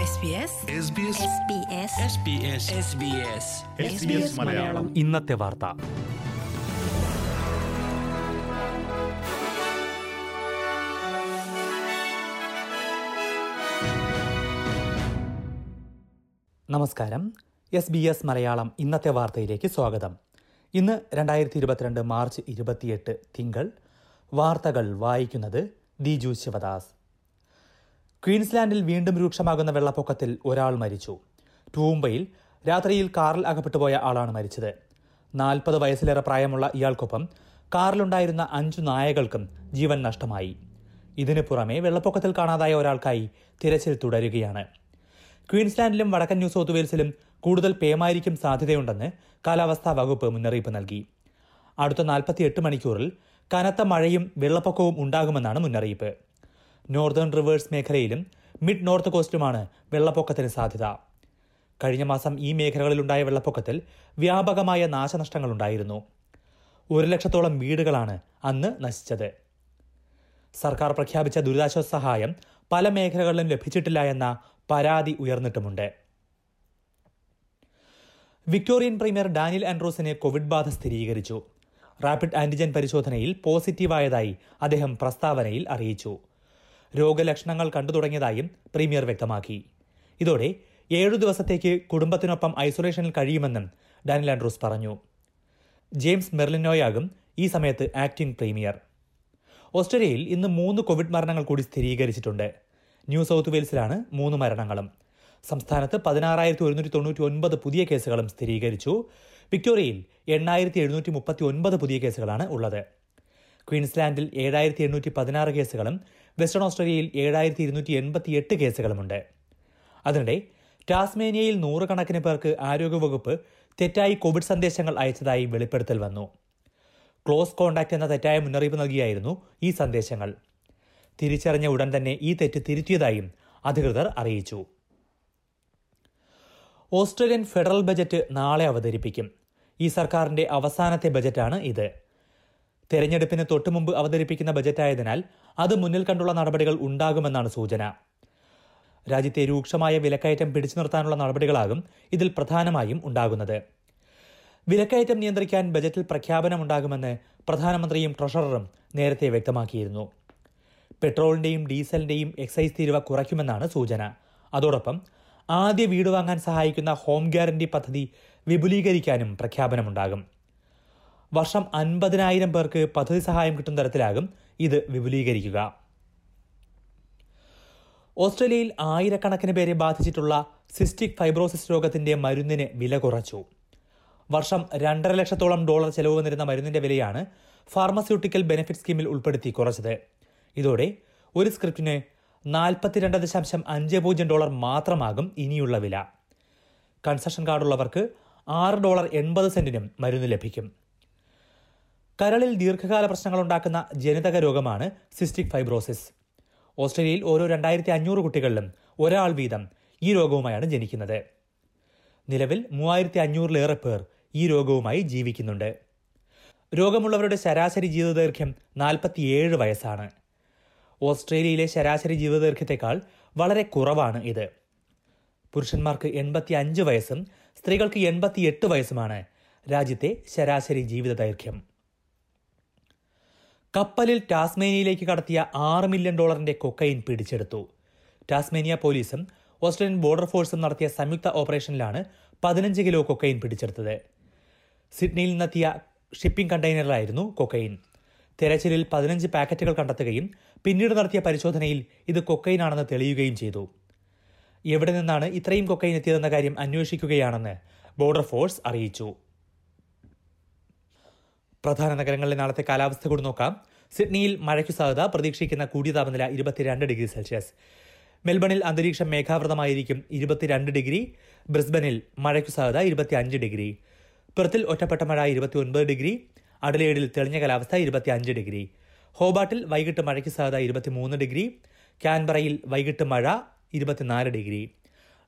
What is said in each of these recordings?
SBS SBS Malayalam. ഇന്നത്തെ വാർത്ത. നമസ്കാരം. എസ് ബി എസ് മലയാളം ഇന്നത്തെ വാർത്തയിലേക്ക് സ്വാഗതം. ഇന്ന് രണ്ടായിരത്തി ഇരുപത്തിരണ്ട് മാർച്ച് ഇരുപത്തിയെട്ട് തിങ്കൾ. വാർത്തകൾ വായിക്കുന്നത് ദിജു ശിവദാസ്. ക്വീൻസ്ലാൻഡിൽ വീണ്ടും രൂക്ഷമാകുന്ന വെള്ളപ്പൊക്കത്തിൽ ഒരാൾ മരിച്ചു. ടൂംബയിൽ രാത്രിയിൽ കാറിൽ അകപ്പെട്ടുപോയ ആളാണ് മരിച്ചത്. നാൽപ്പത് വയസ്സിലേറെ പ്രായമുള്ള ഇയാൾക്കൊപ്പം കാറിലുണ്ടായിരുന്ന അഞ്ചു നായകൾക്കും ജീവൻ നഷ്ടമായി. ഇതിനു പുറമെ വെള്ളപ്പൊക്കത്തിൽ കാണാതായ ഒരാൾക്കായി തിരച്ചിൽ തുടരുകയാണ്. ക്വീൻസ്ലാൻഡിലും വടക്കൻ ന്യൂ സൗത്ത് വെയിൽസിലും കൂടുതൽ പേമാരിക്കും സാധ്യതയുണ്ടെന്ന് കാലാവസ്ഥാ വകുപ്പ് മുന്നറിയിപ്പ് നൽകി. അടുത്ത 48 മണിക്കൂറിൽ കനത്ത മഴയും വെള്ളപ്പൊക്കവും ഉണ്ടാകുമെന്നാണ് മുന്നറിയിപ്പ്. നോർത്തേൺ റിവേഴ്സ് മേഖലയിലും മിഡ് നോർത്ത് കോസ്റ്റിലുമാണ് വെള്ളപ്പൊക്കത്തിന് സാധ്യത. കഴിഞ്ഞ മാസം ഈ മേഖലകളിലുണ്ടായ വെള്ളപ്പൊക്കത്തിൽ വ്യാപകമായ നാശനഷ്ടങ്ങളുണ്ടായിരുന്നു. ഒരു ലക്ഷത്തോളം വീടുകളാണ് അന്ന് നശിച്ചത്. സർക്കാർ പ്രഖ്യാപിച്ച ദുരിതാശ്വാസ സഹായം പല മേഖലകളിലും ലഭിച്ചിട്ടില്ല എന്ന പരാതി ഉയർന്നിട്ടുമുണ്ട്. വിക്ടോറിയൻ പ്രീമിയർ ഡാനിയൽ ആൻഡ്രോസിന് കോവിഡ് ബാധ സ്ഥിരീകരിച്ചു. റാപ്പിഡ് ആന്റിജൻ പരിശോധനയിൽ പോസിറ്റീവായതായി അദ്ദേഹം പ്രസ്താവനയിൽ അറിയിച്ചു. രോഗലക്ഷണങ്ങൾ കണ്ടു തുടങ്ങിയതായും പ്രീമിയർ വ്യക്തമാക്കി. ഇതോടെ ഏഴു ദിവസത്തേക്ക് കുടുംബത്തിനൊപ്പം ഐസൊലേഷനിൽ കഴിയുമെന്നും ഡാനിൽ ആൻഡ്രൂസ് പറഞ്ഞു. ജെയിംസ് മെർലിനോയാകും ഈ സമയത്ത് ആക്ടിംഗ് പ്രീമിയർ ഓസ്ട്രേലിയയിൽ ഇന്ന് മൂന്ന് കോവിഡ് മരണങ്ങൾ കൂടി സ്ഥിരീകരിച്ചിട്ടുണ്ട്. ന്യൂ സൗത്ത് വെയിൽസിലാണ് മൂന്ന് മരണങ്ങളും. സംസ്ഥാനത്ത് പതിനാറായിരത്തി ഒരുന്നൂറ്റി തൊണ്ണൂറ്റി ഒൻപത് പുതിയ കേസുകളും സ്ഥിരീകരിച്ചു. വിക്ടോറിയയിൽ എണ്ണായിരത്തി എഴുന്നൂറ്റി മുപ്പത്തി ഒൻപത് പുതിയ കേസുകളാണ് ഉള്ളത്. ക്വീൻസ്ലാൻഡിൽ ഏഴായിരത്തി എണ്ണൂറ്റി പതിനാറ് കേസുകളും വെസ്റ്റേൺ ഓസ്ട്രേലിയയിൽ ഏഴായിരത്തി ഇരുന്നൂറ്റി എൺപത്തി എട്ട് കേസുകളുമുണ്ട്. അതിനിടെ ടാസ്മേനിയയിൽ നൂറുകണക്കിന് പേർക്ക് ആരോഗ്യവകുപ്പ് തെറ്റായി കോവിഡ് സന്ദേശങ്ങൾ അയച്ചതായി വെളിപ്പെടുത്തൽ വന്നു. ക്ലോസ് കോണ്ടാക്ട് എന്ന തെറ്റായ മുന്നറിയിപ്പ് നൽകിയായിരുന്നു ഈ സന്ദേശങ്ങൾ. തിരിച്ചറിഞ്ഞ ഉടൻ തന്നെ ഈ തെറ്റ് തിരുത്തിയതായും അധികൃതർ അറിയിച്ചു. ഓസ്ട്രേലിയൻ ഫെഡറൽ ബജറ്റ് നാളെ അവതരിപ്പിക്കും. ഈ സർക്കാരിന്റെ അവസാനത്തെ ബജറ്റാണ് ഇത്. തെരഞ്ഞെടുപ്പിന് തൊട്ടുമുമ്പ് അവതരിപ്പിക്കുന്ന ബജറ്റായതിനാൽ അത് മുന്നിൽ കണ്ടുള്ള നടപടികൾ ഉണ്ടാകുമെന്നാണ് സൂചന. രാജ്യത്തെ രൂക്ഷമായ വിലക്കയറ്റം പിടിച്ചു നിർത്താനുള്ള നടപടികളാകും ഇതിൽ പ്രധാനമായും ഉണ്ടാകുന്നത്. വിലക്കയറ്റം നിയന്ത്രിക്കാൻ ബജറ്റിൽ പ്രഖ്യാപനമുണ്ടാകുമെന്ന് പ്രധാനമന്ത്രിയും ട്രഷററും നേരത്തെ വ്യക്തമാക്കിയിരുന്നു. പെട്രോളിന്റെയും ഡീസലിന്റെയും എക്സൈസ് തീരുവ കുറയ്ക്കുമെന്നാണ് സൂചന. അതോടൊപ്പം ആദ്യ വീട് വാങ്ങാൻ സഹായിക്കുന്ന ഹോം ഗ്യാരണ്ടി പദ്ധതി വിപുലീകരിക്കാനും പ്രഖ്യാപനമുണ്ടാകും. വർഷം അൻപതിനായിരം പേർക്ക് പദ്ധതി സഹായം കിട്ടുന്ന തരത്തിലാകും ഇത് വിപുലീകരിക്കുക. ഓസ്ട്രേലിയയിൽ ആയിരക്കണക്കിന് പേരെ ബാധിച്ചിട്ടുള്ള സിസ്റ്റിക് ഫൈബ്രോസിസ് രോഗത്തിന്റെ മരുന്നിന് വില കുറച്ചു. വർഷം രണ്ടര ലക്ഷത്തോളം ഡോളർ ചെലവ് വന്നിരുന്ന മരുന്നിന്റെ വിലയാണ് ഫാർമസ്യൂട്ടിക്കൽ ബെനിഫിറ്റ് സ്കീമിൽ ഉൾപ്പെടുത്തി കുറച്ചത്. ഇതോടെ ഒരു സ്ക്രിപ്റ്റിന് നാൽപ്പത്തിരണ്ട് ദശാംശം അഞ്ച് പൂജ്യം ഡോളർ മാത്രമാകും ഇനിയുള്ള വില. കൺസഷൻ കാർഡുള്ളവർക്ക് ആറ് ഡോളർ എൺപത് സെന്റിനും മരുന്ന് ലഭിക്കും. കരളിൽ ദീർഘകാല പ്രശ്നങ്ങൾ ഉണ്ടാക്കുന്ന ജനിതക രോഗമാണ് സിസ്റ്റിക് ഫൈബ്രോസിസ്. ഓസ്ട്രേലിയയിൽ ഓരോ രണ്ടായിരത്തി അഞ്ഞൂറ് കുട്ടികളിലും ഒരാൾ വീതം ഈ രോഗവുമായാണ് ജനിക്കുന്നത്. നിലവിൽ മൂവായിരത്തി അഞ്ഞൂറിലേറെ പേർ ഈ രോഗവുമായി ജീവിക്കുന്നുണ്ട്. രോഗമുള്ളവരുടെ ശരാശരി ജീവിതദൈർഘ്യം നാൽപ്പത്തിയേഴ് വയസ്സാണ്. ഓസ്ട്രേലിയയിലെ ശരാശരി ജീവിതദൈർഘ്യത്തെക്കാൾ വളരെ കുറവാണ് ഇത്. പുരുഷന്മാർക്ക് എൺപത്തി അഞ്ച് വയസ്സും സ്ത്രീകൾക്ക് എൺപത്തിയെട്ട് വയസ്സുമാണ് രാജ്യത്തെ ശരാശരി ജീവിതദൈർഘ്യം. കപ്പലിൽ ടാസ്മേനിയയിലേക്ക് കടത്തിയ ആറ് മില്യൺ ഡോളറിന്റെ കൊക്കൈൻ പിടിച്ചെടുത്തു. ടാസ്മേനിയ പോലീസും ഓസ്ട്രേലിയൻ ബോർഡർ ഫോഴ്സും നടത്തിയ സംയുക്ത ഓപ്പറേഷനിലാണ് പതിനഞ്ച് കിലോ കൊക്കൈൻ പിടിച്ചെടുത്തത്. സിഡ്നിയിൽ നിന്നെത്തിയ ഷിപ്പിംഗ് കണ്ടെയ്നറിലായിരുന്നു കൊക്കൈൻ. തെരച്ചിലിൽ പതിനഞ്ച് പാക്കറ്റുകൾ കണ്ടെത്തുകയും പിന്നീട് നടത്തിയ പരിശോധനയിൽ ഇത് കൊക്കൈനാണെന്ന് തെളിയുകയും ചെയ്തു. എവിടെ നിന്നാണ് ഇത്രയും കൊക്കൈൻ എത്തിയതെന്ന കാര്യം അന്വേഷിക്കുകയാണെന്ന് ബോർഡർ ഫോഴ്സ് അറിയിച്ചു. പ്രധാന നഗരങ്ങളിലെ നാളത്തെ കാലാവസ്ഥ കൂടി നോക്കാം. സിഡ്നിയിൽ മഴയ്ക്കു സാധ്യത പ്രതീക്ഷിക്കുന്ന കൂടിയ താപനില ഇരുപത്തിരണ്ട് ഡിഗ്രി സെൽഷ്യസ്. മെൽബണിൽ അന്തരീക്ഷം മേഘാവൃതമായിരിക്കും ഇരുപത്തിരണ്ട് ഡിഗ്രി. ബ്രിസ്ബനിൽ മഴയ്ക്കു സാധ്യത ഇരുപത്തിയഞ്ച് ഡിഗ്രി. പെർത്തിൽ ഒറ്റപ്പെട്ട മഴ ഇരുപത്തിയൊൻപത് ഡിഗ്രി. അഡലേഡിൽ തെളിഞ്ഞ കാലാവസ്ഥ ഇരുപത്തിയഞ്ച് ഡിഗ്രി. ഹോബാട്ടിൽ വൈകിട്ട് മഴയ്ക്ക് സാധ്യത ഇരുപത്തിമൂന്ന് ഡിഗ്രി. ക്യാൻബറയിൽ വൈകിട്ട് മഴ ഇരുപത്തിനാല് ഡിഗ്രി.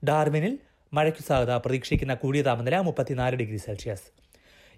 ഡാർവിനിൽ മഴയ്ക്കു സാധ്യത പ്രതീക്ഷിക്കുന്ന കൂടിയ താപനില മുപ്പത്തിനാല് degree Celsius.